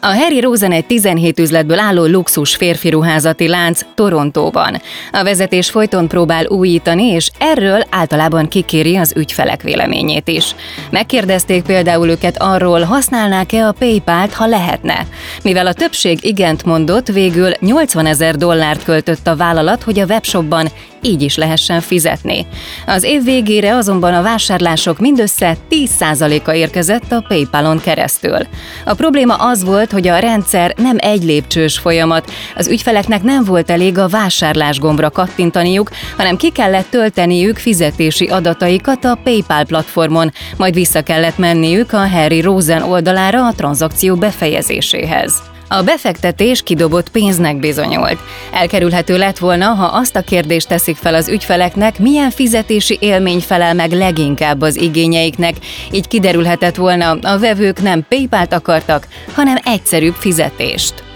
A Harry Rosen egy 17 üzletből álló luxus férfi ruházati lánc Torontóban. A vezetés folyton próbál újítani, és erről általában kikéri az ügyfelek véleményét is. Megkérdezték például őket arról, használnák-e a PayPal-t, ha lehetne. Mivel a többség igent mondott, végül 80 ezer dollárt költött a vállalat, hogy a webshopban így is lehessen fizetni. Az év végére azonban a vásárlások mindössze 10%-a érkezett a PayPal-on keresztül. A probléma az volt, hogy a rendszer nem egy lépcsős folyamat, az ügyfeleknek nem volt elég a vásárlás gombra kattintaniuk, hanem ki kellett tölteniük fizetési adataikat a PayPal platformon, majd vissza kellett menniük a Harry Rosen oldalára a tranzakció befejezéséhez. A befektetés kidobott pénznek bizonyult. Elkerülhető lett volna, ha azt a kérdést teszik fel az ügyfeleknek, milyen fizetési élmény felel meg leginkább az igényeiknek, így kiderülhetett volna, a vevők nem PayPal-t akartak, hanem egyszerűbb fizetést.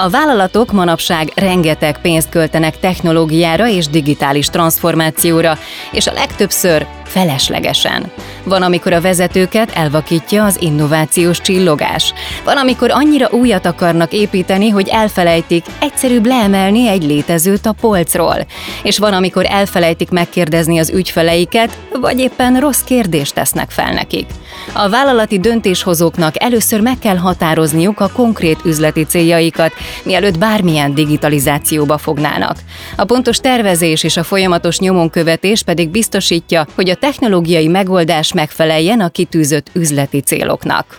A vállalatok manapság rengeteg pénzt költenek technológiára és digitális transformációra, és a legtöbbször feleslegesen. Van, amikor a vezetőket elvakítja az innovációs csillogás. Van, amikor annyira újat akarnak építeni, hogy elfelejtik egyszerűbb leemelni egy létezőt a polcról. És van, amikor elfelejtik megkérdezni az ügyfeleiket, vagy éppen rossz kérdést tesznek fel nekik. A vállalati döntéshozóknak először meg kell határozniuk a konkrét üzleti céljaikat, mielőtt bármilyen digitalizációba fognának. A pontos tervezés és a folyamatos nyomonkövetés pedig biztosítja, hogy a technológiai megoldás megfeleljen a kitűzött üzleti céloknak.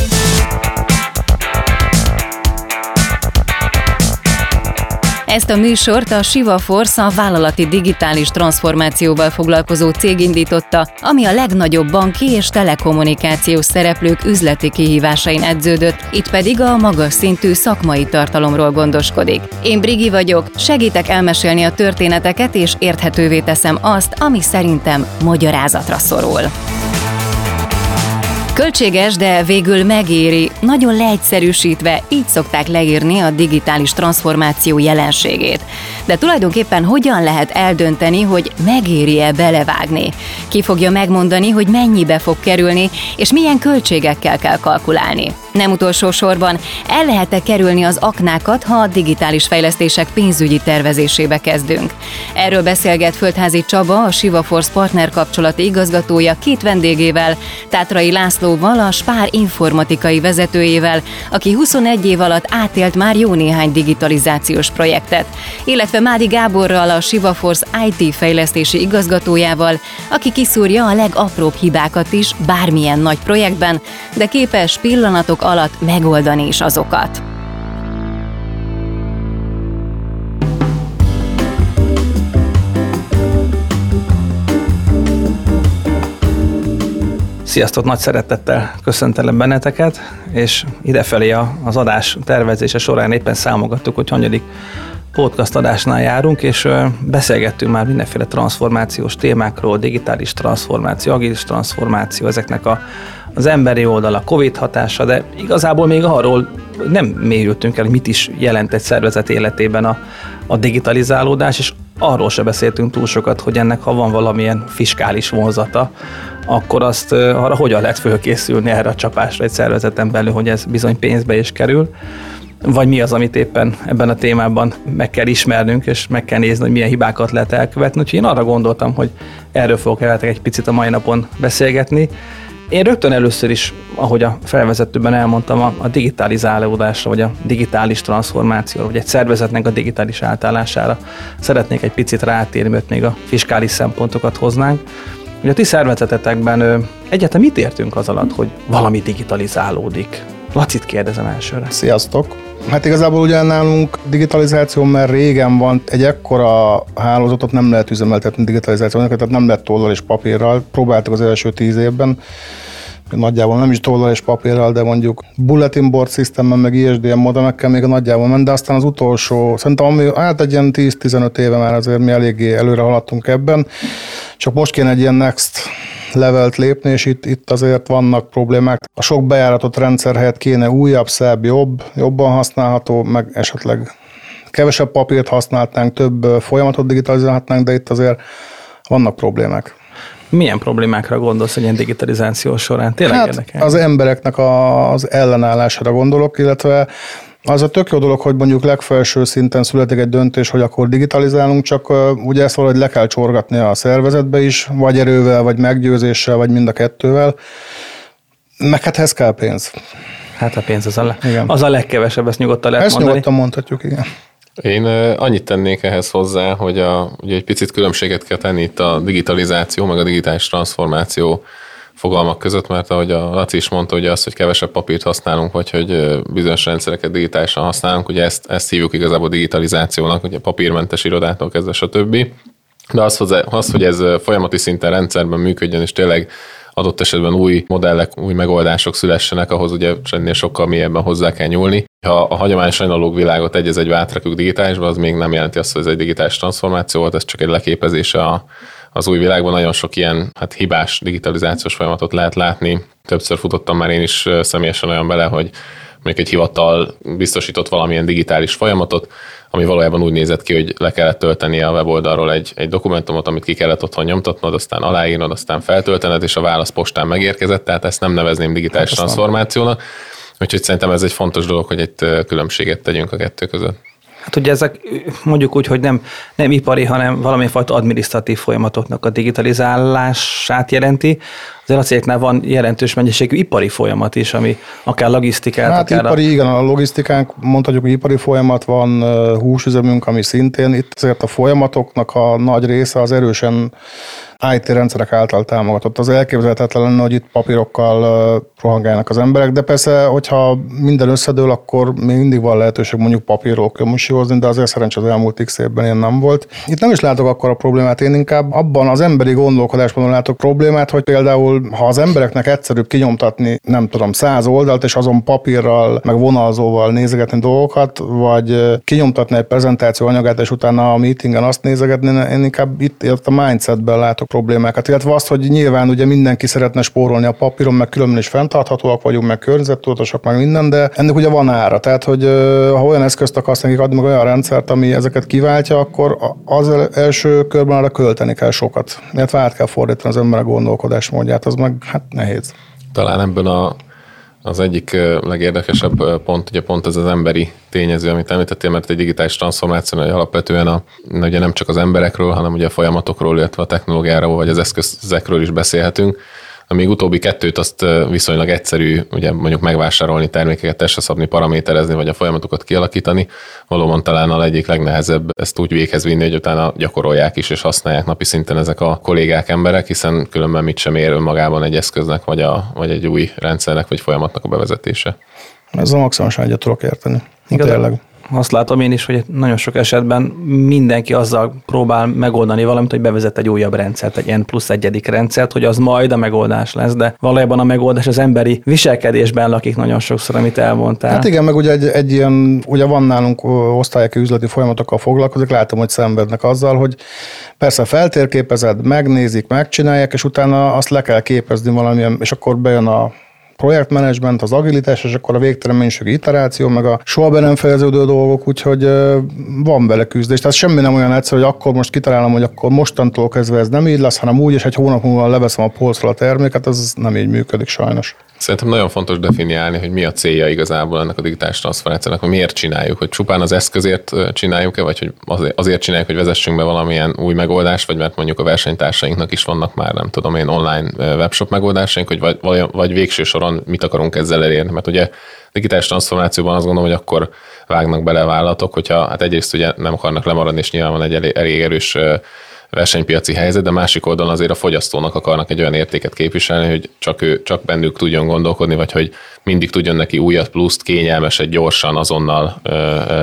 Ezt a műsort a Siva Force a vállalati digitális transformációval foglalkozó cég indította, ami a legnagyobb banki és telekommunikációs szereplők üzleti kihívásain edződött, itt pedig a magas szintű szakmai tartalomról gondoskodik. Én Brigi vagyok, segítek elmesélni a történeteket és érthetővé teszem azt, ami szerintem magyarázatra szorul. Költséges, de végül megéri, nagyon leegyszerűsítve így szokták leírni a digitális transformáció jelenségét. De tulajdonképpen hogyan lehet eldönteni, hogy megéri-e belevágni? Ki fogja megmondani, hogy mennyibe fog kerülni, és milyen költségekkel kell kalkulálni? Nem utolsó sorban, el lehet-e kerülni az aknákat, ha a digitális fejlesztések pénzügyi tervezésébe kezdünk? Erről beszélget Földházi Csaba, a Siva Force partner kapcsolati igazgatója két vendégével, Tátrai Lászlóval, a Spár informatikai vezetőjével, aki 21 év alatt átélt már jó néhány digitalizációs projektet, illetve Mádi Gáborral, a Siva Force IT fejlesztési igazgatójával, aki kiszúrja a legapróbb hibákat is bármilyen nagy projektben, de képes pillanatok alatt megoldani is azokat. Sziasztok, nagy szeretettel köszöntelem benneteket, és idefelé az adás tervezése során éppen számogattuk, hogy hanyadik podcast adásnál járunk, és beszélgettünk már mindenféle transformációs témákról, digitális transformáció, agilis transformáció, ezeknek a, az emberi oldal, a Covid hatása, de igazából még arról nem mélyültünk el, hogy mit is jelent egy szervezet életében a, a digitalizálódás, és arról se beszéltünk túl sokat, hogy ennek ha van valamilyen fiskális vonzata, akkor azt arra hogyan lehet fölkészülni erre a csapásra egy szervezeten belül, hogy ez bizony pénzbe is kerül vagy mi az, amit éppen ebben a témában meg kell ismernünk, és meg kell nézni, hogy milyen hibákat lehet elkövetni. Úgyhogy én arra gondoltam, hogy erről fogok veletek egy picit a mai napon beszélgetni. Én rögtön először is, ahogy a felvezetőben elmondtam, a, a digitalizálódásra, vagy a digitális transformációra, vagy egy szervezetnek a digitális átállására szeretnék egy picit rátérni, mert még a fiskális szempontokat hoznánk. Ugye a ti szervezetetekben egyáltalán mit értünk az alatt, hogy valami digitalizálódik? Lacit kérdezem elsőre. Sziasztok! Hát igazából ugye nálunk digitalizáció, mert régen van egy ekkora hálózatot nem lehet üzemeltetni digitalizációnak, tehát nem lehet tollal és papírral. Próbáltuk az első tíz évben, nagyjából nem is tollal és papírral, de mondjuk bulletin board systemben, meg ISDM modemekkel még nagyjából ment, de aztán az utolsó, szerintem ami, hát egy ilyen 10-15 éve már azért mi eléggé előre haladtunk ebben, csak most kéne egy ilyen next levelt lépni, és itt, itt azért vannak problémák. A sok bejáratott rendszer helyett kéne újabb, szebb, jobb, jobban használható, meg esetleg kevesebb papírt használtnánk, több folyamatot digitalizálhatnánk, de itt azért vannak problémák. Milyen problémákra gondolsz egy ilyen digitalizáció során? Tényleg hát érdekel? az embereknek az ellenállására gondolok, illetve az a tök jó dolog, hogy mondjuk legfelső szinten születik egy döntés, hogy akkor digitalizálunk, csak ugye ezt valahogy le kell csorgatni a szervezetbe is, vagy erővel, vagy meggyőzéssel, vagy mind a kettővel. Meg hát ez kell pénz. Hát a pénz az a, le- az a legkevesebb, ezt nyugodtan lehet Ezt mondani. nyugodtan mondhatjuk, igen. Én annyit tennék ehhez hozzá, hogy a, ugye egy picit különbséget kell tenni itt a digitalizáció, meg a digitális transformáció fogalmak között, mert ahogy a Laci is mondta, hogy az, hogy kevesebb papírt használunk, vagy hogy bizonyos rendszereket digitálisan használunk, ugye ezt, ezt hívjuk igazából digitalizációnak, ugye papírmentes irodától kezdve, stb. De az, az, hogy ez folyamati szinten rendszerben működjön, és tényleg adott esetben új modellek, új megoldások szülessenek, ahhoz ugye ennél sokkal mélyebben hozzá kell nyúlni. Ha a hagyományos analóg világot egy egy átrakjuk digitálisba, az még nem jelenti azt, hogy ez egy digitális transformáció volt, ez csak egy leképezése a, az új világban. Nagyon sok ilyen hát hibás digitalizációs folyamatot lehet látni. Többször futottam már én is személyesen olyan bele, hogy mondjuk egy hivatal biztosított valamilyen digitális folyamatot, ami valójában úgy nézett ki, hogy le kellett tölteni a weboldalról egy, egy dokumentumot, amit ki kellett otthon nyomtatnod, aztán aláírnod, aztán feltöltened, és a válasz postán megérkezett, tehát ezt nem nevezném digitális hát transformációnak. Úgyhogy szerintem ez egy fontos dolog, hogy egy különbséget tegyünk a kettő között. Hát ugye ezek mondjuk úgy, hogy nem, nem ipari, hanem valamifajta adminisztratív folyamatoknak a digitalizálását jelenti. Az elacéknál van jelentős mennyiségű ipari folyamat is, ami akár logisztikát, Hát akár ipari, a... igen, a logisztikánk, mondhatjuk, hogy ipari folyamat van, húsüzemünk, ami szintén itt azért a folyamatoknak a nagy része az erősen IT rendszerek által támogatott. Az elképzelhetetlen lenne, hogy itt papírokkal rohangálnak az emberek, de persze, hogyha minden összedől, akkor még mindig van lehetőség mondjuk papírról kömösihozni, de azért szerencsé az elmúlt x évben ilyen nem volt. Itt nem is látok akkor a problémát, én inkább abban az emberi gondolkodásban látok problémát, hogy például, ha az embereknek egyszerűbb kinyomtatni, nem tudom, száz oldalt, és azon papírral, meg vonalzóval nézegetni dolgokat, vagy kinyomtatni egy prezentáció anyagát, és utána a meetingen azt nézegetni, én inkább itt, itt a mindsetben látok problémákat, illetve azt, hogy nyilván ugye mindenki szeretne spórolni a papíron, meg különben is fenntarthatóak vagyunk, meg környezettudatosak, meg minden, de ennek ugye van ára. Tehát, hogy ha olyan eszközt akarsz nekik adni, meg olyan rendszert, ami ezeket kiváltja, akkor az első körben arra költeni kell sokat. Illetve át kell fordítani az emberek gondolkodásmódját, az meg hát nehéz. Talán ebben a az egyik legérdekesebb pont, ugye pont ez az emberi tényező, amit említettél, mert egy digitális transformáció, alapvetően a, ugye nem csak az emberekről, hanem ugye a folyamatokról, illetve a technológiáról, vagy az eszközekről is beszélhetünk. Amíg utóbbi kettőt azt viszonylag egyszerű, ugye mondjuk megvásárolni termékeket, testre szabni, paraméterezni, vagy a folyamatokat kialakítani. Valóban talán a egyik legnehezebb ezt úgy véghez vinni, hogy utána gyakorolják is és használják napi szinten ezek a kollégák, emberek, hiszen különben mit sem ér önmagában egy eszköznek, vagy, a, vagy egy új rendszernek, vagy folyamatnak a bevezetése. Ez a maximálisan egyet tudok érteni. Igazán, tényleg azt látom én is, hogy nagyon sok esetben mindenki azzal próbál megoldani valamit, hogy bevezet egy újabb rendszert, egy N plusz egyedik rendszert, hogy az majd a megoldás lesz, de valójában a megoldás az emberi viselkedésben lakik nagyon sokszor, amit elmondtál. Hát igen, meg ugye egy, egy ilyen, ugye van nálunk osztályok üzleti folyamatokkal foglalkozik, látom, hogy szenvednek azzal, hogy persze feltérképezed, megnézik, megcsinálják, és utána azt le kell képezni valamilyen, és akkor bejön a projektmenedzsment, az agilitás, és akkor a végtelen mennyiségű iteráció, meg a soha be nem fejeződő dolgok, úgyhogy van vele küzdés. Tehát semmi nem olyan egyszerű, hogy akkor most kitalálom, hogy akkor mostantól kezdve ez nem így lesz, hanem úgy, és egy hónap múlva leveszem a polcról a terméket, ez nem így működik sajnos. Szerintem nagyon fontos definiálni, hogy mi a célja igazából ennek a digitális transferenciának, hogy miért csináljuk, hogy csupán az eszközért csináljuk-e, vagy hogy azért csináljuk, hogy vezessünk be valamilyen új megoldást, vagy mert mondjuk a versenytársainknak is vannak már, nem tudom én, online webshop megoldásaink, hogy vagy, vagy végső soron mit akarunk ezzel elérni. Mert ugye digitális transformációban azt gondolom, hogy akkor vágnak bele vállalatok, hogyha hát egyrészt ugye nem akarnak lemaradni, és nyilván van egy elég, erős versenypiaci helyzet, de másik oldalon azért a fogyasztónak akarnak egy olyan értéket képviselni, hogy csak ő, csak bennük tudjon gondolkodni, vagy hogy mindig tudjon neki újat pluszt, kényelmeset, gyorsan, azonnal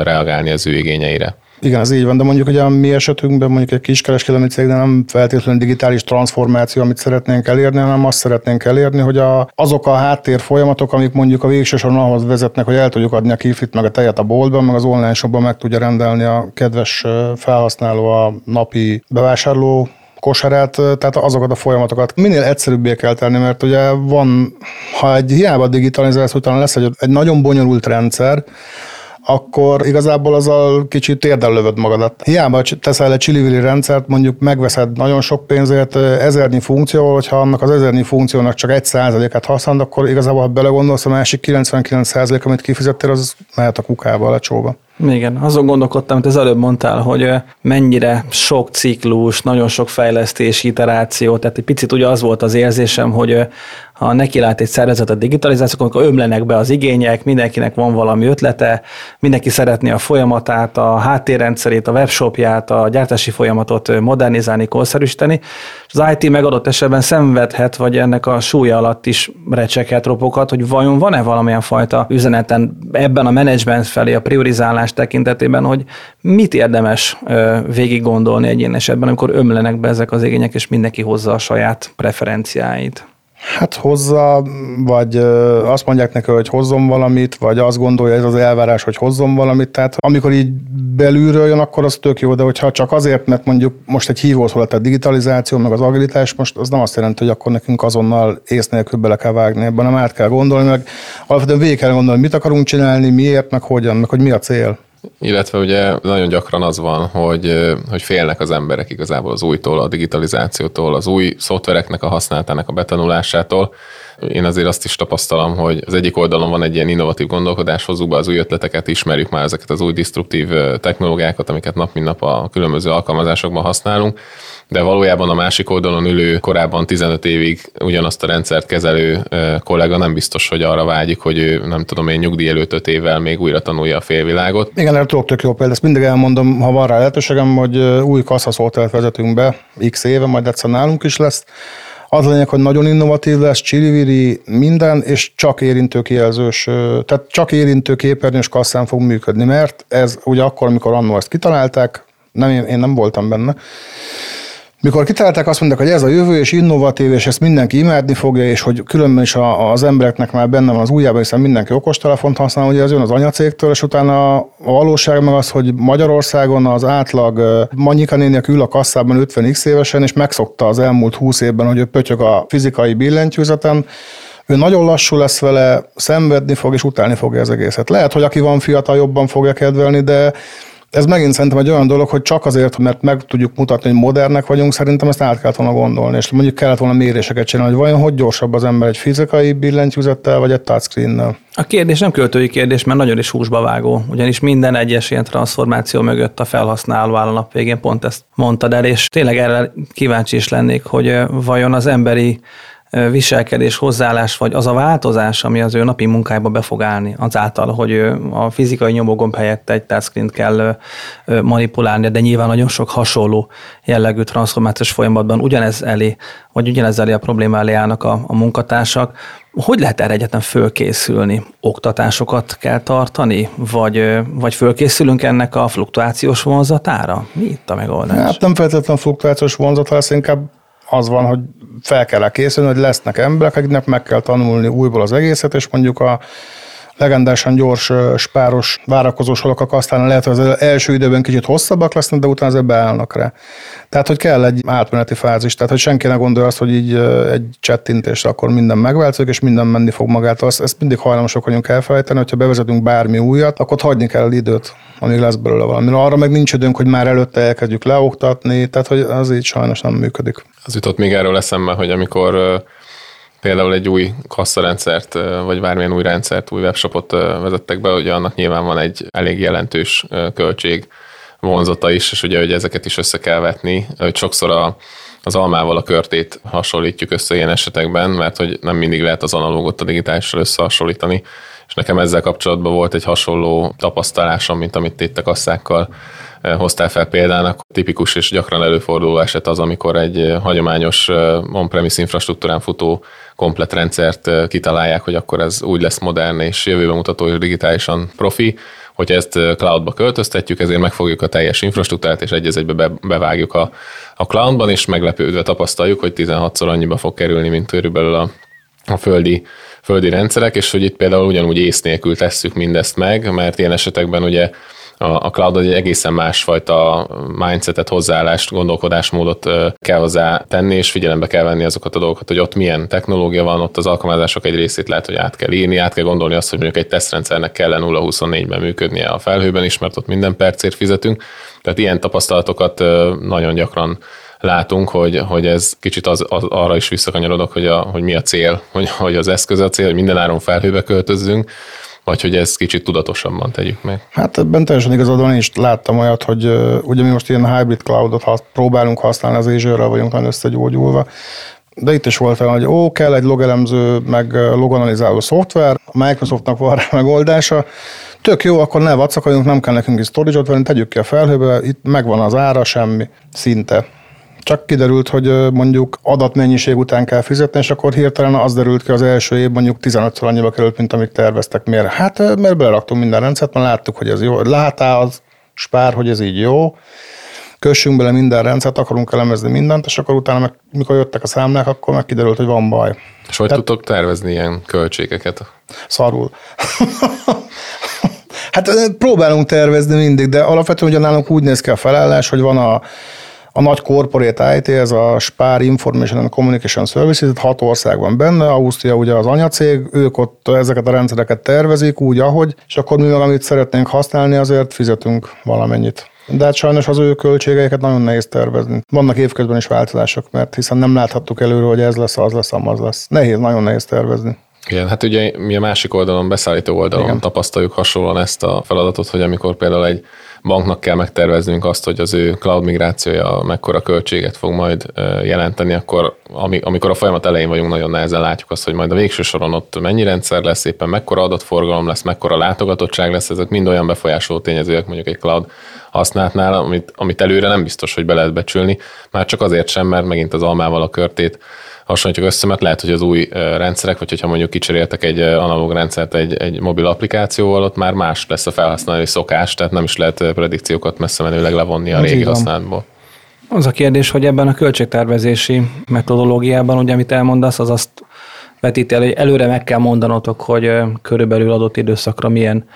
reagálni az ő igényeire. Igen, ez így van, de mondjuk hogy a mi esetünkben mondjuk egy kiskereskedelmi cégnél nem feltétlenül digitális transformáció, amit szeretnénk elérni, hanem azt szeretnénk elérni, hogy a, azok a háttér folyamatok, amik mondjuk a végső soron ahhoz vezetnek, hogy el tudjuk adni a kiflit, meg a tejet a boltban, meg az online shopban meg tudja rendelni a kedves felhasználó a napi bevásárló kosarát, tehát azokat a folyamatokat. Minél egyszerűbbé kell tenni, mert ugye van, ha egy hiába digitalizálsz, utána lesz egy, egy nagyon bonyolult rendszer, akkor igazából azzal kicsit térdel lövöd magadat. Hiába teszel egy csili rendszert, mondjuk megveszed nagyon sok pénzért ezernyi funkcióval, hogyha annak az ezernyi funkciónak csak egy százalékát használod, akkor igazából, ha belegondolsz, a másik 99 százalék, amit kifizettél, az mehet a kukába, a lecsóba. Igen, azon gondolkodtam, amit az előbb mondtál, hogy mennyire sok ciklus, nagyon sok fejlesztés, iteráció, tehát egy picit ugye az volt az érzésem, hogy ha neki lát egy szervezet a digitalizáció, akkor ömlenek be az igények, mindenkinek van valami ötlete, mindenki szeretné a folyamatát, a háttérrendszerét, a webshopját, a gyártási folyamatot modernizálni, korszerűsíteni, az IT megadott esetben szenvedhet, vagy ennek a súlya alatt is recseket, ropokat, hogy vajon van-e valamilyen fajta üzeneten ebben a menedzsment felé, a priorizálás tekintetében, hogy mit érdemes végig gondolni egy ilyen esetben, amikor ömlenek be ezek az igények, és mindenki hozza a saját preferenciáit. Hát hozza, vagy azt mondják neki, hogy hozzon valamit, vagy azt gondolja ez az elvárás, hogy hozzon valamit. Tehát amikor így belülről jön, akkor az tök jó, de hogyha csak azért, mert mondjuk most egy hívószólat a digitalizáció, meg az agilitás, most az nem azt jelenti, hogy akkor nekünk azonnal ész nélkül bele kell vágni ebben, nem át kell gondolni, meg alapvetően végig kell gondolni, mit akarunk csinálni, miért, meg hogyan, meg hogy mi a cél. Illetve ugye nagyon gyakran az van, hogy, hogy félnek az emberek igazából az újtól, a digitalizációtól, az új szoftvereknek a használatának a betanulásától. Én azért azt is tapasztalom, hogy az egyik oldalon van egy ilyen innovatív gondolkodás, hozzuk be az új ötleteket, ismerjük már ezeket az új disztruktív technológiákat, amiket nap mint nap a különböző alkalmazásokban használunk de valójában a másik oldalon ülő korábban 15 évig ugyanazt a rendszert kezelő kollega nem biztos, hogy arra vágyik, hogy ő nem tudom én nyugdíj előtt 5 évvel még újra tanulja a félvilágot. Igen, erre tudok tök jó példa. Mindig elmondom, ha van rá lehetőségem, hogy új kasszaszoltelt vezetünk be x éve, majd egyszer nálunk is lesz. Az a lényeg, hogy nagyon innovatív lesz, csiriviri, minden, és csak érintőkijelzős, tehát csak érintőképernyős kasszán fog működni, mert ez ugye akkor, amikor annól ezt kitalálták, nem, én nem voltam benne, mikor kitalálták, azt mondták, hogy ez a jövő, és innovatív, és ezt mindenki imádni fogja, és hogy különben is az embereknek már benne van az ujjában, hiszen mindenki okostelefont használ, ugye az jön az anyacégtől, és utána a valóság meg az, hogy Magyarországon az átlag Manyika néniek ül a kasszában 50x évesen, és megszokta az elmúlt 20 évben, hogy ő pötyög a fizikai billentyűzeten, ő nagyon lassú lesz vele, szenvedni fog, és utálni fogja az egészet. Lehet, hogy aki van fiatal, jobban fogja kedvelni, de ez megint szerintem egy olyan dolog, hogy csak azért, mert meg tudjuk mutatni, hogy modernek vagyunk, szerintem ezt át kellett volna gondolni, és mondjuk kellett volna méréseket csinálni, hogy vajon hogy gyorsabb az ember egy fizikai billentyűzettel, vagy egy touchscreen-nel. A kérdés nem költői kérdés, mert nagyon is húsba vágó, ugyanis minden egyes ilyen transformáció mögött a felhasználó áll a nap végén pont ezt mondtad el, és tényleg erre kíváncsi is lennék, hogy vajon az emberi viselkedés, hozzáállás, vagy az a változás, ami az ő napi munkájába be fog állni, azáltal, hogy a fizikai nyomógomb helyett egy touchscreen kell manipulálni, de nyilván nagyon sok hasonló jellegű transformációs folyamatban ugyanez elé, vagy ugyanez elé a probléma elé állnak a, a munkatársak. Hogy lehet erre egyetlen fölkészülni? Oktatásokat kell tartani, vagy, vagy fölkészülünk ennek a fluktuációs vonzatára? Mi itt a megoldás? Hát nem feltétlenül fluktuációs vonzat, hanem inkább az van, hogy fel kell készülni, hogy lesznek emberek, akiknek meg kell tanulni újból az egészet, és mondjuk a legendásan gyors, spáros, várakozós halakak aztán lehet, hogy az első időben kicsit hosszabbak lesznek, de utána azért beállnak rá. Tehát, hogy kell egy átmeneti fázis, tehát, hogy senki ne gondolja azt, hogy így egy csettintésre akkor minden megváltozik, és minden menni fog magától. Ezt, ezt mindig hajlamosak vagyunk elfelejteni, hogyha bevezetünk bármi újat, akkor hagyni kell időt, amíg lesz belőle valami. Arra meg nincs időnk, hogy már előtte elkezdjük leoktatni, tehát, hogy az így sajnos nem működik. Az jutott még erről eszembe, hogy amikor például egy új kasszarendszert, vagy bármilyen új rendszert, új webshopot vezettek be, ugye annak nyilván van egy elég jelentős költség vonzata is, és ugye hogy ezeket is össze kell vetni, hogy sokszor a, az almával a körtét hasonlítjuk össze ilyen esetekben, mert hogy nem mindig lehet az analógot a digitálisan összehasonlítani, és nekem ezzel kapcsolatban volt egy hasonló tapasztalásom, mint amit itt a kasszákkal hoztál fel példának. Tipikus és gyakran előforduló eset az, amikor egy hagyományos on-premise infrastruktúrán futó komplet rendszert kitalálják, hogy akkor ez úgy lesz modern és jövőben mutató és digitálisan profi, hogy ezt cloudba költöztetjük, ezért megfogjuk a teljes infrastruktúrát, és egy egybe bevágjuk a, a cloudban, és meglepődve tapasztaljuk, hogy 16-szor annyiba fog kerülni, mint körülbelül a, a földi, földi rendszerek, és hogy itt például ugyanúgy ész nélkül tesszük mindezt meg, mert ilyen esetekben ugye a, a cloud egy egészen másfajta mindsetet, hozzáállást, gondolkodásmódot kell hozzá tenni, és figyelembe kell venni azokat a dolgokat, hogy ott milyen technológia van, ott az alkalmazások egy részét lehet, hogy át kell írni, át kell gondolni azt, hogy mondjuk egy tesztrendszernek kellene 0-24-ben működnie a felhőben is, mert ott minden percért fizetünk. Tehát ilyen tapasztalatokat nagyon gyakran látunk, hogy, hogy ez kicsit az, az, arra is visszakanyarodok, hogy, a, hogy mi a cél, hogy, hogy az eszköz a cél, hogy minden áron felhőbe költözzünk, vagy hogy ezt kicsit tudatosabban tegyük meg? Hát ebben teljesen igazad van, én is láttam olyat, hogy ugye mi most ilyen hybrid cloudot hasz, próbálunk használni, az azure vagyunk nagyon összegyógyulva, de itt is volt olyan, hogy ó, kell egy logelemző, meg loganalizáló szoftver, a Microsoftnak van rá megoldása, tök jó, akkor ne vacakoljunk, nem kell nekünk is storage-ot venni, tegyük ki a felhőbe, itt megvan az ára, semmi, szinte. Csak kiderült, hogy mondjuk adatmennyiség után kell fizetni, és akkor hirtelen az derült ki az első év mondjuk 15-szor annyiba került, mint amit terveztek. Miért? Hát mert beleraktunk minden rendszert, mert láttuk, hogy ez jó. Látá az spár, hogy ez így jó. Kössünk bele minden rendszert, akarunk elemezni mindent, és akkor utána, meg, mikor jöttek a számlák, akkor meg kiderült, hogy van baj. És hogy Tehát, tudtok tervezni ilyen költségeket? Szarul. hát próbálunk tervezni mindig, de alapvetően ugye nálunk úgy néz ki a felállás, hogy van a a nagy corporate IT, ez a Spár Information and Communication Services, itt hat ország van benne, Ausztria ugye az anyacég, ők ott ezeket a rendszereket tervezik úgy, ahogy, és akkor mi meg, amit szeretnénk használni, azért fizetünk valamennyit. De hát sajnos az ő költségeiket nagyon nehéz tervezni. Vannak évközben is változások, mert hiszen nem láthattuk előre, hogy ez lesz, az lesz, az lesz. Nehéz, nagyon nehéz tervezni. Igen, hát ugye mi a másik oldalon, beszállító oldalon Igen. tapasztaljuk hasonlóan ezt a feladatot, hogy amikor például egy banknak kell megterveznünk azt, hogy az ő cloud migrációja mekkora költséget fog majd jelenteni, akkor amikor a folyamat elején vagyunk, nagyon nehezen látjuk azt, hogy majd a végső soron ott mennyi rendszer lesz, éppen mekkora adatforgalom lesz, mekkora látogatottság lesz, ezek mind olyan befolyásoló tényezőek mondjuk egy cloud használatnál, amit, amit előre nem biztos, hogy be lehet becsülni, már csak azért sem, mert megint az almával a körtét hasonlítjuk össze, mert lehet, hogy az új rendszerek, vagy hogyha mondjuk kicseréltek egy analóg rendszert egy, egy mobil applikációval, ott már más lesz a felhasználói szokás, tehát nem is lehet predikciókat messze menőleg levonni a régi használatból. Az a kérdés, hogy ebben a költségtervezési metodológiában, ugye amit elmondasz, az azt vetíti el, hogy előre meg kell mondanotok, hogy körülbelül adott időszakra milyen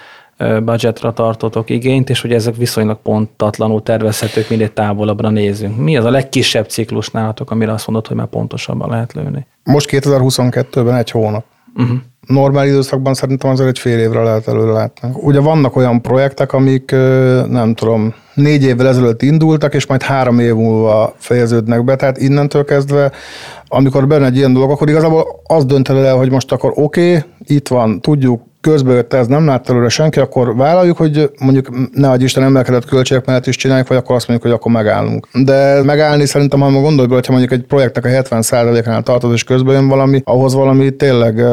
budgetra tartotok igényt, és hogy ezek viszonylag pontatlanul tervezhetők, minél távolabbra nézünk. Mi az a legkisebb ciklus nálatok, amire azt mondod, hogy már pontosabban lehet lőni? Most 2022-ben egy hónap. Uh-huh. Normál időszakban szerintem azért egy fél évre lehet előre látni. Ugye vannak olyan projektek, amik nem tudom, négy évvel ezelőtt indultak, és majd három év múlva fejeződnek be, tehát innentől kezdve, amikor benne egy ilyen dolog, akkor igazából az dönt el, hogy most akkor oké, okay, itt van, tudjuk, közbejött ez, nem látta előre senki, akkor vállaljuk, hogy mondjuk ne adj Isten emelkedett költségek mellett is csináljuk, vagy akkor azt mondjuk, hogy akkor megállunk. De megállni szerintem, ha gondolj bele, hogyha mondjuk egy projektnek a 70%-nál tartod, és közben jön valami, ahhoz valami tényleg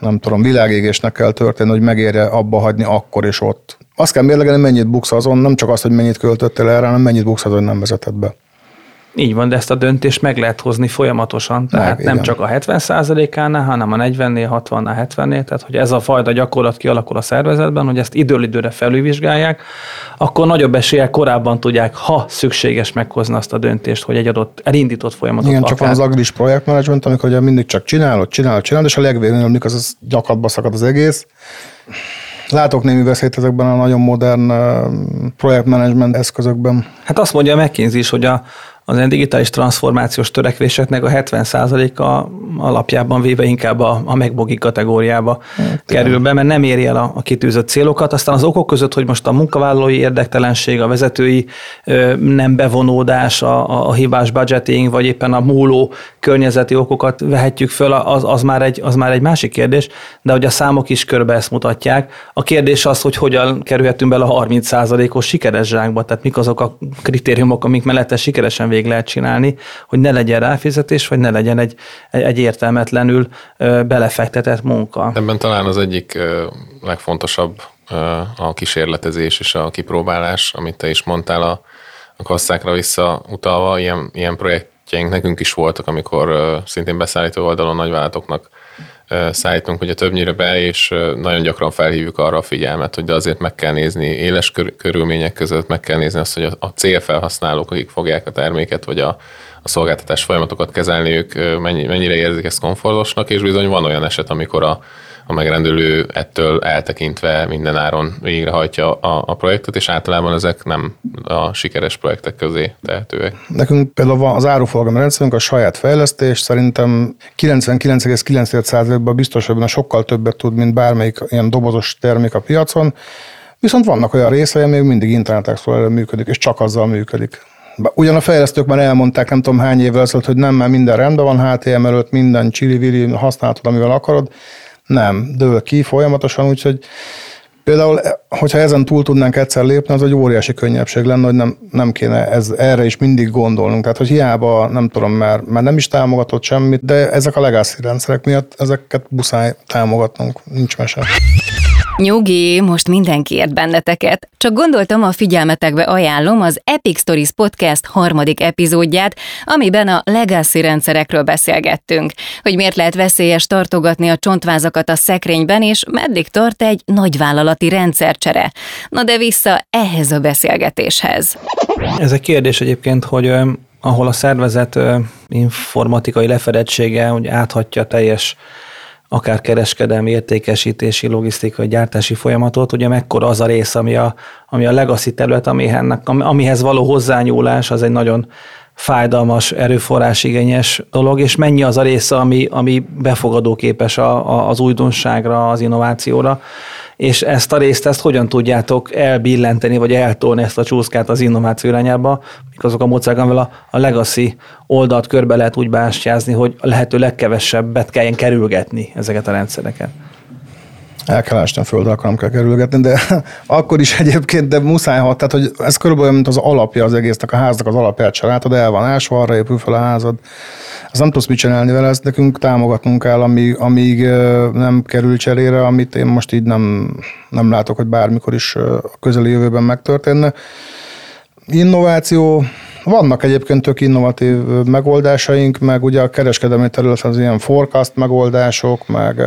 nem tudom, világégésnek kell történni, hogy megérje abba hagyni akkor és ott. Azt kell mérlegelni, mennyit buksz azon, nem csak azt, hogy mennyit költöttél erre, hanem mennyit buksz azon, nem vezetett be. Így van, de ezt a döntést meg lehet hozni folyamatosan, tehát meg, nem igen. csak a 70%-ánál, hanem a 40-nél, 60-nál, 70-nél, tehát hogy ez a fajta gyakorlat kialakul a szervezetben, hogy ezt időről időre felülvizsgálják, akkor nagyobb eséllyel korábban tudják, ha szükséges meghozni azt a döntést, hogy egy adott elindított folyamatot Igen, csak van az agilis projektmenedzsment, amikor ugye mindig csak csinálod, csinálod, csinálod, és a legvégén, amikor az, az gyakatba szakad az egész, Látok némi veszélyt ezekben a nagyon modern projektmenedzsment eszközökben. Hát azt mondja a McKinsey is, hogy a, az ilyen digitális transformációs törekvéseknek a 70%-a alapjában véve inkább a, a megbogi kategóriába hát, kerül be, mert nem éri el a, a kitűzött célokat. Aztán az okok között, hogy most a munkavállalói érdektelenség, a vezetői ö, nem bevonódás, a, a hibás budgeting, vagy éppen a múló környezeti okokat vehetjük föl, az, az, már egy, az már egy másik kérdés, de hogy a számok is körbe ezt mutatják. A kérdés az, hogy hogyan kerülhetünk bele a 30%-os sikeres zsákba, tehát mik azok a kritériumok, amik mellett sikeresen végig lehet csinálni, hogy ne legyen ráfizetés, vagy ne legyen egy, egy, értelmetlenül belefektetett munka. Ebben talán az egyik legfontosabb a kísérletezés és a kipróbálás, amit te is mondtál a, a kasszákra visszautalva, ilyen, ilyen projektjeink nekünk is voltak, amikor szintén beszállító oldalon nagyvállalatoknak szállítunk ugye többnyire be, és nagyon gyakran felhívjuk arra a figyelmet, hogy de azért meg kell nézni éles körülmények között, meg kell nézni azt, hogy a célfelhasználók, akik fogják a terméket, vagy a, a szolgáltatás folyamatokat kezelni, ők mennyire érzik ezt komfortosnak, és bizony van olyan eset, amikor a, a megrendelő ettől eltekintve minden áron végrehajtja a, a projektet, és általában ezek nem a sikeres projektek közé tehetőek. Nekünk például az áruforgalmi rendszerünk, a saját fejlesztés, szerintem 99,9%-ban biztos, hogy sokkal többet tud, mint bármelyik ilyen dobozos termék a piacon, viszont vannak olyan részei, ami még mindig Internet Explorer működik, és csak azzal működik. Ugyan a fejlesztők már elmondták nem tudom hány évvel ezelőtt, hogy nem, mert minden rendben van HTML előtt, minden csili használhatod, amivel akarod, nem, dől ki folyamatosan, úgyhogy Például, hogyha ezen túl tudnánk egyszer lépni, az egy óriási könnyebbség lenne, hogy nem, nem kéne ez, erre is mindig gondolnunk. Tehát, hogy hiába, nem tudom, mert, mert nem is támogatott semmit, de ezek a legacy rendszerek miatt ezeket buszáj támogatnunk, nincs mese. Nyugi, most mindenki ért benneteket. Csak gondoltam, a figyelmetekbe ajánlom az Epic Stories Podcast harmadik epizódját, amiben a legacy rendszerekről beszélgettünk, hogy miért lehet veszélyes tartogatni a csontvázakat a szekrényben, és meddig tart egy nagyvállalati rendszercsere. Na de vissza ehhez a beszélgetéshez. Ez egy kérdés egyébként, hogy ahol a szervezet informatikai lefedettsége hogy áthatja teljes akár kereskedelmi, értékesítési, logisztikai, gyártási folyamatot, ugye mekkora az a rész, ami a, ami a legacy terület, amihez, amihez való hozzányúlás, az egy nagyon fájdalmas, erőforrásigényes dolog, és mennyi az a része, ami, ami befogadóképes a, a, az újdonságra, az innovációra. És ezt a részt, ezt hogyan tudjátok elbillenteni, vagy eltolni ezt a csúszkát az innováció irányába, mik azok a módszerek, amivel a, a legacy oldalt körbe lehet úgy bástyázni, hogy a lehető legkevesebbet kelljen kerülgetni ezeket a rendszereket el kell ásni a földre, akkor nem kell kerülgetni, de akkor is egyébként, de muszáj hat, tehát hogy ez körülbelül mint az alapja az egésznek, a háznak az alapját se el van ásva, arra épül fel a házad. Az nem tudsz mit csinálni vele, ezt nekünk támogatnunk kell, amíg, amíg nem kerül cserére, amit én most így nem, nem látok, hogy bármikor is a közeli jövőben megtörténne. Innováció, vannak egyébként tök innovatív megoldásaink, meg ugye a kereskedelmi területen az ilyen forecast megoldások, meg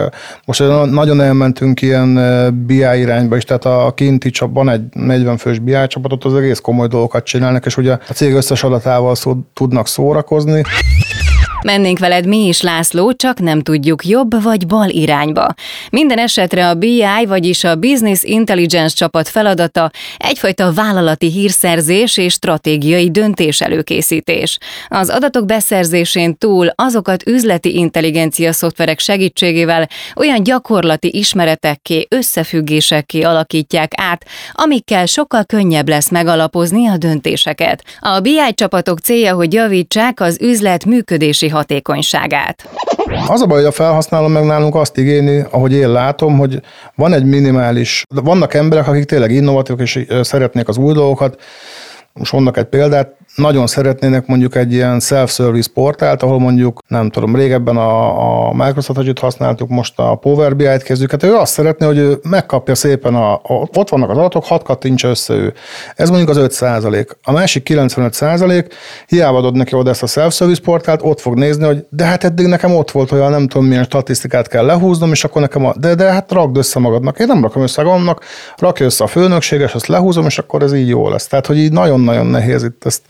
most nagyon elmentünk ilyen BI irányba is, tehát a kinti csap, van egy 40 fős BI csapatot, az egész komoly dolgokat csinálnak, és ugye a cég összes adatával szó, tudnak szórakozni. Mennénk veled mi is, László, csak nem tudjuk jobb vagy bal irányba. Minden esetre a BI, vagyis a Business Intelligence csapat feladata egyfajta vállalati hírszerzés és stratégiai döntés előkészítés. Az adatok beszerzésén túl azokat üzleti intelligencia szoftverek segítségével olyan gyakorlati ismeretekké, összefüggésekké alakítják át, amikkel sokkal könnyebb lesz megalapozni a döntéseket. A BI csapatok célja, hogy javítsák az üzlet működési hatékonyságát. Az a baj, hogy a felhasználó meg nálunk azt igényli, ahogy én látom, hogy van egy minimális, vannak emberek, akik tényleg innovatívak és szeretnék az új dolgokat, most mondok egy példát, nagyon szeretnének mondjuk egy ilyen self-service portált, ahol mondjuk, nem tudom, régebben a, a Microsoft Azure-t használtuk, most a Power BI-t kezdjük, hát ő azt szeretné, hogy ő megkapja szépen, a, a, ott vannak az adatok, hat kattints össze ő. Ez mondjuk az 5 százalék. A másik 95 százalék, hiába adod neki oda ezt a self-service portált, ott fog nézni, hogy de hát eddig nekem ott volt olyan, nem tudom milyen statisztikát kell lehúznom, és akkor nekem a, de, de hát rakd össze magadnak. Én nem rakom össze magamnak, rakja össze a főnökséges, azt lehúzom, és akkor ez így jó lesz. Tehát, hogy így nagyon-nagyon nehéz itt ezt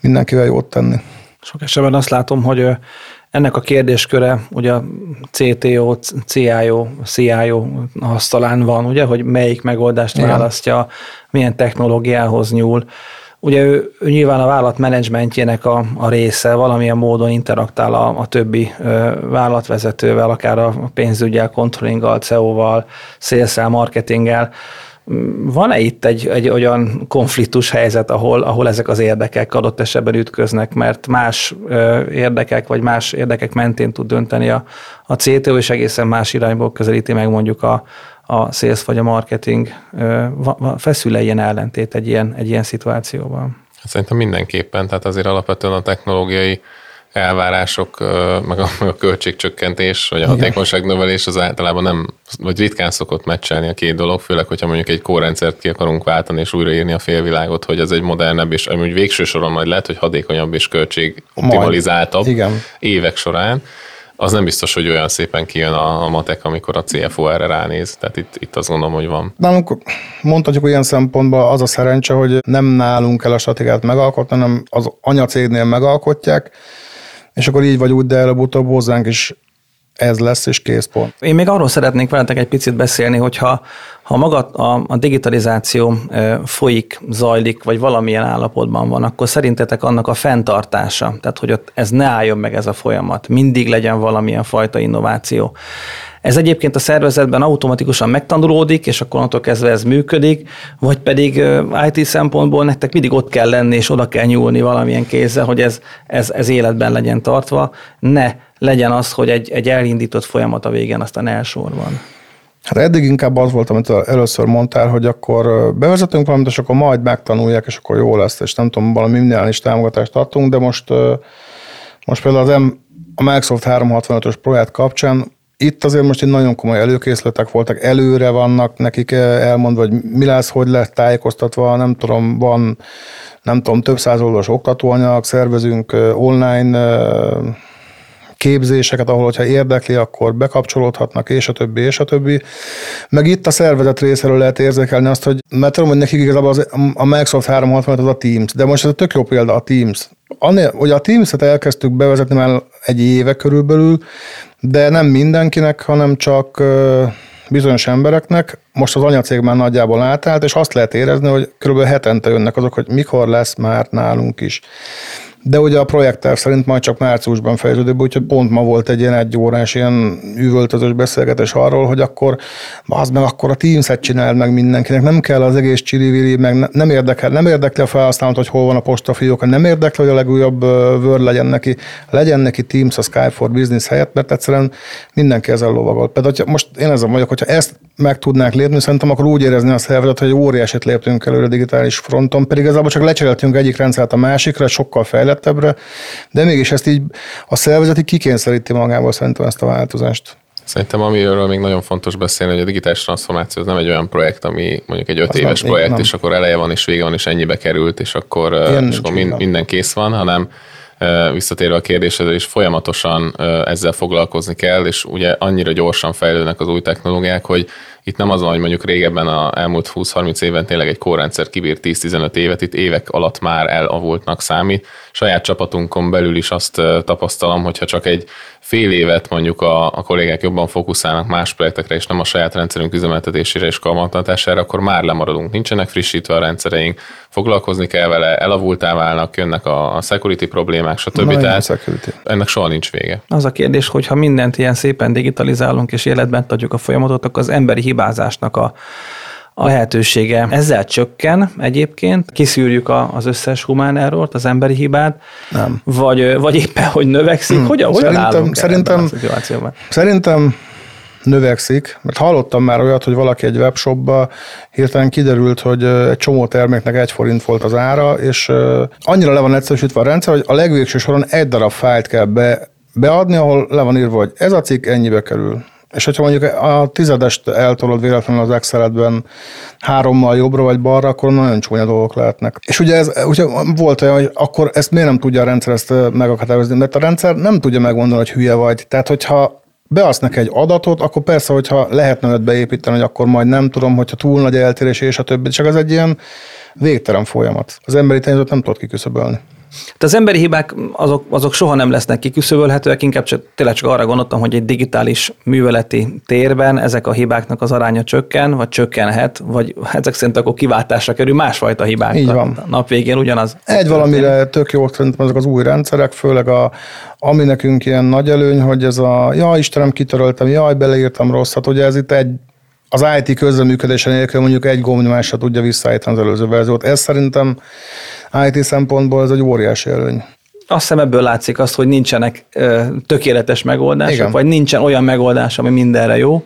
mindenkivel jót tenni. Sok esetben azt látom, hogy ennek a kérdésköre ugye a CTO, CIO, CIO asztalán van, ugye, hogy melyik megoldást Igen. választja, milyen technológiához nyúl. Ugye ő, ő nyilván a vállalat menedzsmentjének a, a része, valamilyen módon interaktál a, a többi ö, vállalatvezetővel, akár a pénzügyel, controllinggal, CEO-val, sales marketinggel, van-e itt egy, egy olyan konfliktus helyzet, ahol, ahol ezek az érdekek adott esetben ütköznek, mert más érdekek, vagy más érdekek mentén tud dönteni a, a CTO, és egészen más irányból közelíti meg mondjuk a, a sales vagy a marketing. Feszül-e ilyen ellentét egy ilyen, egy ilyen szituációban? Szerintem mindenképpen, tehát azért alapvetően a technológiai elvárások, meg a, meg a költségcsökkentés, vagy a hatékonyságnövelés az általában nem, vagy ritkán szokott meccselni a két dolog, főleg, hogyha mondjuk egy kórendszert ki akarunk váltani és újraírni a félvilágot, hogy ez egy modernebb, és amúgy végső soron majd lehet, hogy hatékonyabb és költség optimalizáltabb Igen. évek során, az nem biztos, hogy olyan szépen kijön a, a matek, amikor a CFO erre ránéz. Tehát itt, itt azt gondolom, hogy van. Nálunk mondhatjuk ilyen szempontból az a szerencse, hogy nem nálunk kell a stratégiát megalkotni, hanem az anyacégnél megalkotják, és akkor így vagy úgy, de előbb-utóbb hozzánk is ez lesz, és kész pont. Én még arról szeretnék veletek egy picit beszélni, hogyha ha maga a, a digitalizáció folyik, zajlik, vagy valamilyen állapotban van, akkor szerintetek annak a fenntartása, tehát hogy ott ez ne álljon meg ez a folyamat, mindig legyen valamilyen fajta innováció. Ez egyébként a szervezetben automatikusan megtanulódik, és akkor onnantól kezdve ez működik, vagy pedig IT szempontból nektek mindig ott kell lenni, és oda kell nyúlni valamilyen kézzel, hogy ez, ez, ez életben legyen tartva, ne legyen az, hogy egy, egy elindított folyamat a végén aztán elsorban. Hát eddig inkább az volt, amit először mondtál, hogy akkor bevezetünk valamit, és akkor majd megtanulják, és akkor jó lesz, és nem tudom, valami minimális támogatást adtunk, de most, most például az M, a Microsoft 365-ös projekt kapcsán itt azért most egy nagyon komoly előkészletek voltak, előre vannak nekik elmondva, hogy mi lesz, hogy lesz tájékoztatva, nem tudom, van nem tudom, több száz oldalas oktatóanyag, szervezünk online képzéseket, ahol, hogyha érdekli, akkor bekapcsolódhatnak, és a többi, és a többi. Meg itt a szervezet részéről lehet érzékelni azt, hogy mert tudom, hogy nekik igazából az, a Microsoft 365 az a Teams, de most ez a tök jó példa a Teams. Annél, hogy a Teams-et elkezdtük bevezetni már egy éve körülbelül, de nem mindenkinek, hanem csak bizonyos embereknek. Most az anyacég már nagyjából átállt, és azt lehet érezni, hogy kb. hetente jönnek azok, hogy mikor lesz már nálunk is de ugye a projekter szerint majd csak márciusban fejeződik, úgyhogy pont ma volt egy ilyen egy órás ilyen üvöltözős beszélgetés arról, hogy akkor az meg akkor a Teams-et csináld meg mindenkinek, nem kell az egész csili meg nem érdekel, nem érdekli a felhasználót, hogy hol van a postafiók, nem érdekli, hogy a legújabb Word legyen neki, legyen neki Teams a Skype for Business helyett, mert egyszerűen mindenki ezzel lovagol. Például, hogyha most én ezzel vagyok, hogyha ezt meg tudnák lépni, szerintem akkor úgy érezni a szervezet, hogy óriásit léptünk előre digitális fronton, pedig igazából csak lecseréltünk egyik rendszert a másikra, sokkal fejlett fejlettebre, de mégis ezt így a szervezeti kikényszeríti magából szerintem ezt a változást. Szerintem amiről még nagyon fontos beszélni, hogy a digitális transformáció az nem egy olyan projekt, ami mondjuk egy öt az éves nem, projekt, nem. és akkor eleje van, és vége van, és ennyibe került, és akkor, és akkor mind, minden kész van, hanem visszatérve a kérdésedre, és folyamatosan ezzel foglalkozni kell, és ugye annyira gyorsan fejlődnek az új technológiák, hogy itt nem az van, hogy mondjuk régebben a elmúlt 20-30 éven tényleg egy kórrendszer kibír 10-15 évet, itt évek alatt már elavultnak számít. Saját csapatunkon belül is azt tapasztalom, hogyha csak egy fél évet mondjuk a, a kollégák jobban fókuszálnak más projektekre, és nem a saját rendszerünk üzemeltetésére és kalmantatására, akkor már lemaradunk. Nincsenek frissítve a rendszereink, foglalkozni kell vele, elavultá válnak, jönnek a, a security problémák, stb. Na, Tehát security. ennek soha nincs vége. Az a kérdés, hogy ha mindent ilyen szépen digitalizálunk és életben adjuk a folyamatot, akkor az emberi hibázásnak a a lehetősége ezzel csökken egyébként, kiszűrjük a, az összes humán errort, az emberi hibát, nem. Vagy, vagy éppen, hogy növekszik. Hmm. Hogyan, hogyan szerintem, szerintem, szerintem növekszik, mert hallottam már olyat, hogy valaki egy webshopba hirtelen kiderült, hogy egy csomó terméknek egy forint volt az ára, és annyira le van egyszerűsítve a rendszer, hogy a legvégső soron egy darab fájlt kell be, beadni, ahol le van írva, hogy ez a cikk ennyibe kerül. És hogyha mondjuk a tizedest eltolod véletlenül az Exceletben hárommal jobbra vagy balra, akkor nagyon csúnya dolgok lehetnek. És ugye, ez, ugye volt olyan, hogy akkor ezt miért nem tudja a rendszer ezt megakadályozni, mert a rendszer nem tudja megmondani, hogy hülye vagy. Tehát, hogyha beadsz neki egy adatot, akkor persze, hogyha lehetne őt beépíteni, hogy akkor majd nem tudom, hogyha túl nagy eltérés és a többi, csak az egy ilyen végtelen folyamat. Az emberi tényezőt nem tudod kiküszöbölni. Tehát az emberi hibák azok, azok soha nem lesznek kiküszöbölhetőek, inkább csak, tényleg csak arra gondoltam, hogy egy digitális műveleti térben ezek a hibáknak az aránya csökken, vagy csökkenhet, vagy ezek szerint akkor kiváltásra kerül másfajta hibák. Így van. A nap végén ugyanaz. Egy valamire tök jó szerintem ezek az új rendszerek, főleg a, ami nekünk ilyen nagy előny, hogy ez a ja Istenem kitöröltem, jaj beleírtam rosszat, ugye ez itt egy az IT közreműködése nélkül mondjuk egy gombnyomásra tudja visszaállítani az előző verziót. Ez szerintem IT szempontból ez egy óriási előny. Azt hiszem ebből látszik azt, hogy nincsenek ö, tökéletes megoldások, Igen. vagy nincsen olyan megoldás, ami mindenre jó.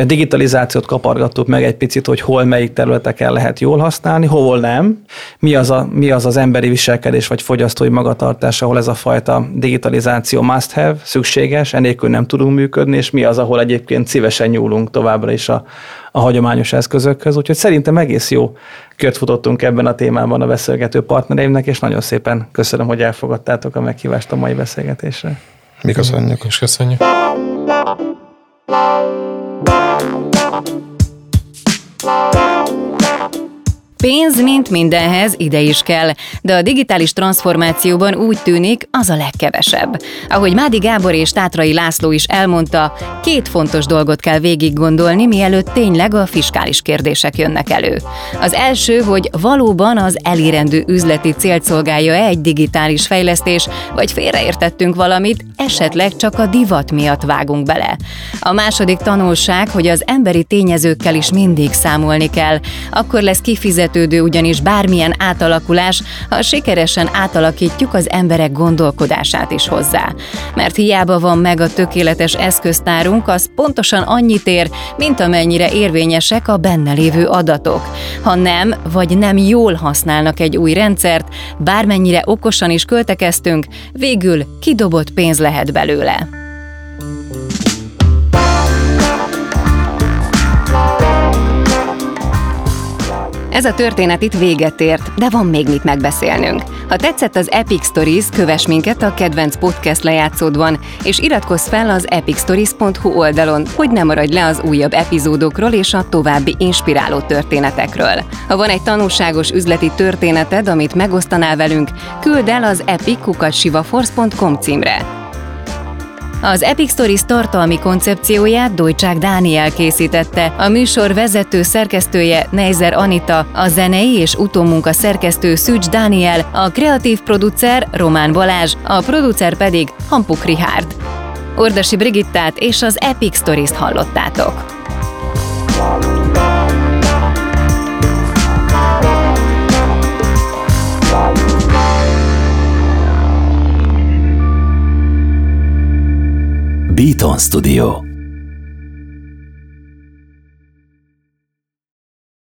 A digitalizációt kapargattuk meg egy picit, hogy hol melyik területeken lehet jól használni, hol nem, mi az, a, mi az az emberi viselkedés vagy fogyasztói magatartás, ahol ez a fajta digitalizáció must have, szükséges, enélkül nem tudunk működni, és mi az, ahol egyébként szívesen nyúlunk továbbra is a, a hagyományos eszközökhöz. Úgyhogy szerintem egész jó kört futottunk ebben a témában a beszélgető partnereimnek, és nagyon szépen köszönöm, hogy elfogadtátok a meghívást a mai beszélgetésre. Mi köszönjük. És köszönjük. Bye. Pénz, mint mindenhez, ide is kell, de a digitális transformációban úgy tűnik, az a legkevesebb. Ahogy Mádi Gábor és Tátrai László is elmondta, két fontos dolgot kell végig gondolni, mielőtt tényleg a fiskális kérdések jönnek elő. Az első, hogy valóban az elérendő üzleti célt szolgálja-e egy digitális fejlesztés, vagy félreértettünk valamit, esetleg csak a divat miatt vágunk bele. A második tanulság, hogy az emberi tényezőkkel is mindig számolni kell, akkor lesz kifizető megfizetődő ugyanis bármilyen átalakulás, ha sikeresen átalakítjuk az emberek gondolkodását is hozzá. Mert hiába van meg a tökéletes eszköztárunk, az pontosan annyit ér, mint amennyire érvényesek a benne lévő adatok. Ha nem, vagy nem jól használnak egy új rendszert, bármennyire okosan is költekeztünk, végül kidobott pénz lehet belőle. Ez a történet itt véget ért, de van még mit megbeszélnünk. Ha tetszett az Epic Stories, kövess minket a kedvenc podcast lejátszódban, és iratkozz fel az epicstories.hu oldalon, hogy ne maradj le az újabb epizódokról és a további inspiráló történetekről. Ha van egy tanulságos üzleti történeted, amit megosztanál velünk, küld el az epic.sivaforce.com címre. Az Epic Stories tartalmi koncepcióját Dojcsák Dániel készítette, a műsor vezető szerkesztője Neizer Anita, a zenei és utómunka szerkesztő Szűcs Dániel, a kreatív producer Román Balázs, a producer pedig Hampuk Rihárd. Ordasi Brigittát és az Epic Stories-t hallottátok. Beaton Studio